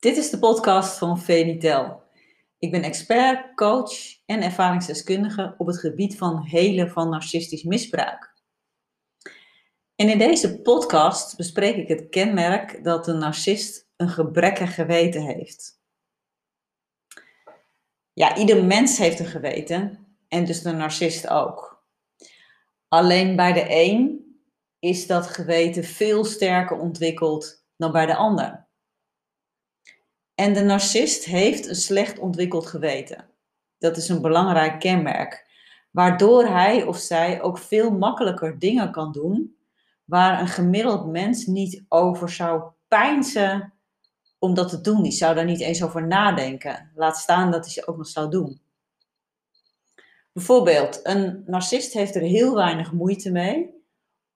Dit is de podcast van Venitel. Ik ben expert, coach en ervaringsdeskundige op het gebied van helen van narcistisch misbruik. En in deze podcast bespreek ik het kenmerk dat een narcist een gebrekkig geweten heeft. Ja, ieder mens heeft een geweten en dus de narcist ook. Alleen bij de een is dat geweten veel sterker ontwikkeld dan bij de ander. En de narcist heeft een slecht ontwikkeld geweten. Dat is een belangrijk kenmerk, waardoor hij of zij ook veel makkelijker dingen kan doen waar een gemiddeld mens niet over zou pijnzen om dat te doen. Die zou daar niet eens over nadenken. Laat staan dat hij ze ook nog zou doen. Bijvoorbeeld, een narcist heeft er heel weinig moeite mee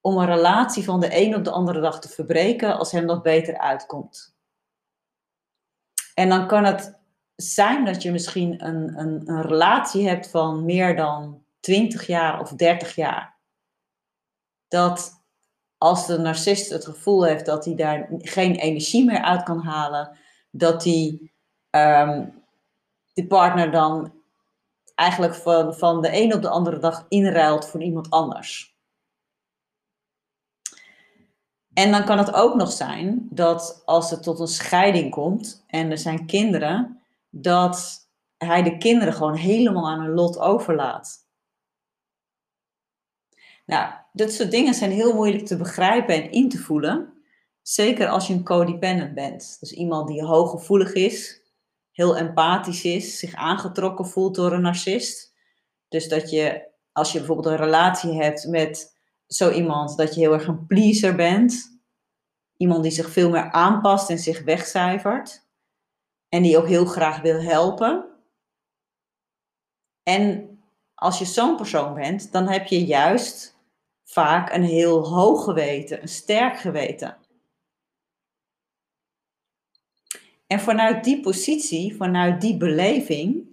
om een relatie van de een op de andere dag te verbreken als hem dat beter uitkomt. En dan kan het zijn dat je misschien een, een, een relatie hebt van meer dan 20 jaar of 30 jaar. Dat als de narcist het gevoel heeft dat hij daar geen energie meer uit kan halen, dat hij um, de partner dan eigenlijk van, van de een op de andere dag inruilt voor iemand anders. En dan kan het ook nog zijn dat als het tot een scheiding komt en er zijn kinderen, dat hij de kinderen gewoon helemaal aan hun lot overlaat. Nou, dit soort dingen zijn heel moeilijk te begrijpen en in te voelen. Zeker als je een codependent bent. Dus iemand die hooggevoelig is, heel empathisch is, zich aangetrokken voelt door een narcist. Dus dat je, als je bijvoorbeeld een relatie hebt met zo iemand dat je heel erg een pleaser bent. Iemand die zich veel meer aanpast en zich wegcijfert. En die ook heel graag wil helpen. En als je zo'n persoon bent, dan heb je juist vaak een heel hoog geweten, een sterk geweten. En vanuit die positie, vanuit die beleving,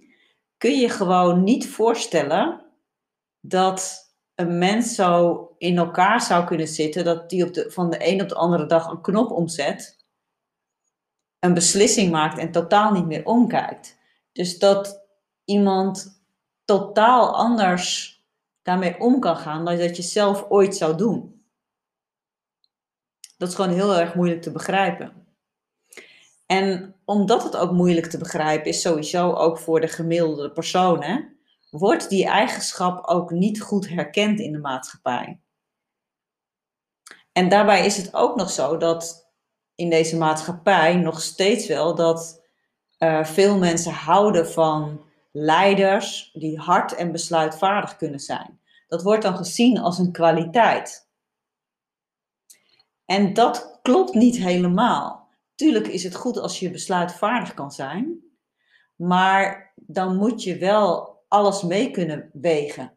kun je gewoon niet voorstellen dat een mens zo in elkaar zou kunnen zitten, dat die op de, van de een op de andere dag een knop omzet, een beslissing maakt en totaal niet meer omkijkt. Dus dat iemand totaal anders daarmee om kan gaan dan dat je zelf ooit zou doen. Dat is gewoon heel erg moeilijk te begrijpen. En omdat het ook moeilijk te begrijpen is, sowieso ook voor de gemiddelde persoon, hè, wordt die eigenschap ook niet goed herkend in de maatschappij. En daarbij is het ook nog zo dat in deze maatschappij nog steeds wel dat uh, veel mensen houden van leiders die hard en besluitvaardig kunnen zijn. Dat wordt dan gezien als een kwaliteit. En dat klopt niet helemaal. Tuurlijk is het goed als je besluitvaardig kan zijn, maar dan moet je wel alles mee kunnen wegen.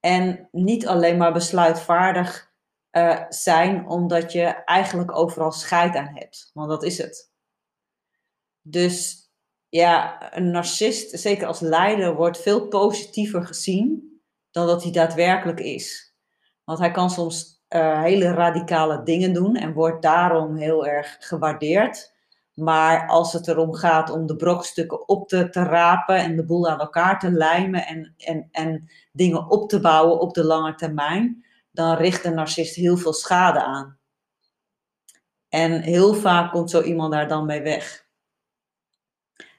En niet alleen maar besluitvaardig uh, zijn omdat je eigenlijk overal scheid aan hebt. Want dat is het. Dus ja, een narcist, zeker als leider, wordt veel positiever gezien dan dat hij daadwerkelijk is. Want hij kan soms uh, hele radicale dingen doen en wordt daarom heel erg gewaardeerd. Maar als het erom gaat om de brokstukken op te, rapen en de boel aan elkaar te lijmen en, en, en dingen op te bouwen op de lange termijn, dan richt een narcist heel veel schade aan. En heel vaak komt zo iemand daar dan mee weg.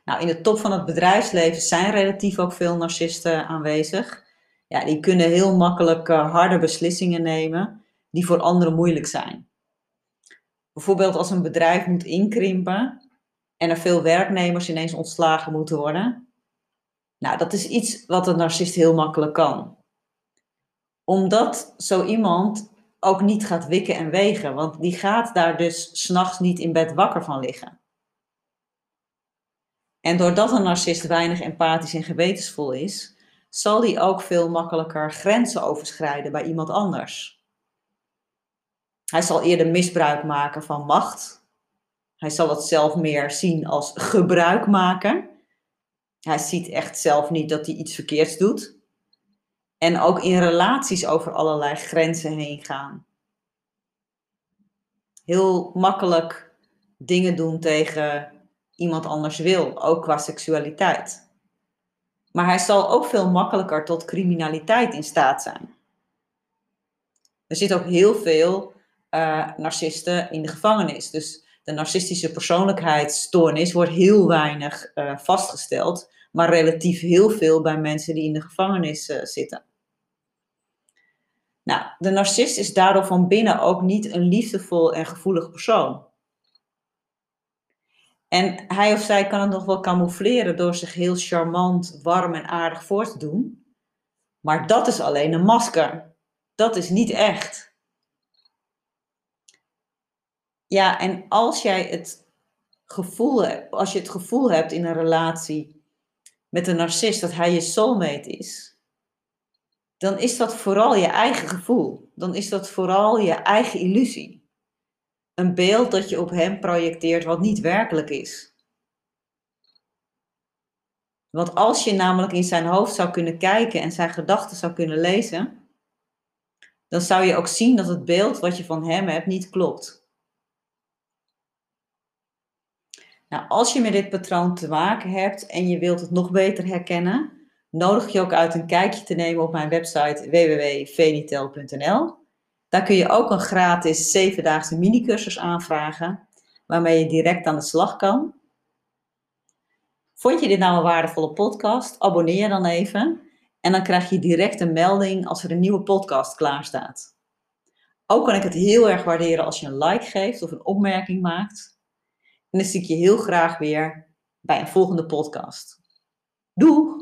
Nou, in de top van het bedrijfsleven zijn relatief ook veel narcisten aanwezig. Ja, die kunnen heel makkelijk uh, harde beslissingen nemen die voor anderen moeilijk zijn. Bijvoorbeeld als een bedrijf moet inkrimpen en er veel werknemers ineens ontslagen moeten worden. Nou, dat is iets wat een narcist heel makkelijk kan. Omdat zo iemand ook niet gaat wikken en wegen, want die gaat daar dus s'nachts niet in bed wakker van liggen. En doordat een narcist weinig empathisch en gewetensvol is, zal hij ook veel makkelijker grenzen overschrijden bij iemand anders. Hij zal eerder misbruik maken van macht. Hij zal het zelf meer zien als gebruik maken. Hij ziet echt zelf niet dat hij iets verkeerds doet. En ook in relaties over allerlei grenzen heen gaan. Heel makkelijk dingen doen tegen iemand anders wil, ook qua seksualiteit. Maar hij zal ook veel makkelijker tot criminaliteit in staat zijn. Er zit ook heel veel uh, narcisten in de gevangenis. Dus de narcistische persoonlijkheidsstoornis wordt heel weinig uh, vastgesteld, maar relatief heel veel bij mensen die in de gevangenis uh, zitten. Nou, de narcist is daardoor van binnen ook niet een liefdevol en gevoelig persoon. En hij of zij kan het nog wel camoufleren door zich heel charmant, warm en aardig voor te doen. Maar dat is alleen een masker. Dat is niet echt. Ja, en als jij het gevoel hebt, als je het gevoel hebt in een relatie met een narcist dat hij je soulmate is, dan is dat vooral je eigen gevoel. Dan is dat vooral je eigen illusie. Een beeld dat je op hem projecteert wat niet werkelijk is. Want als je namelijk in zijn hoofd zou kunnen kijken en zijn gedachten zou kunnen lezen, dan zou je ook zien dat het beeld wat je van hem hebt niet klopt. Nou, als je met dit patroon te maken hebt en je wilt het nog beter herkennen, nodig je ook uit een kijkje te nemen op mijn website www.venitel.nl. Daar kun je ook een gratis 7-daagse minicursus aanvragen, waarmee je direct aan de slag kan. Vond je dit nou een waardevolle podcast? Abonneer je dan even en dan krijg je direct een melding als er een nieuwe podcast klaar staat. Ook kan ik het heel erg waarderen als je een like geeft of een opmerking maakt. En dan zie ik je heel graag weer bij een volgende podcast. Doei!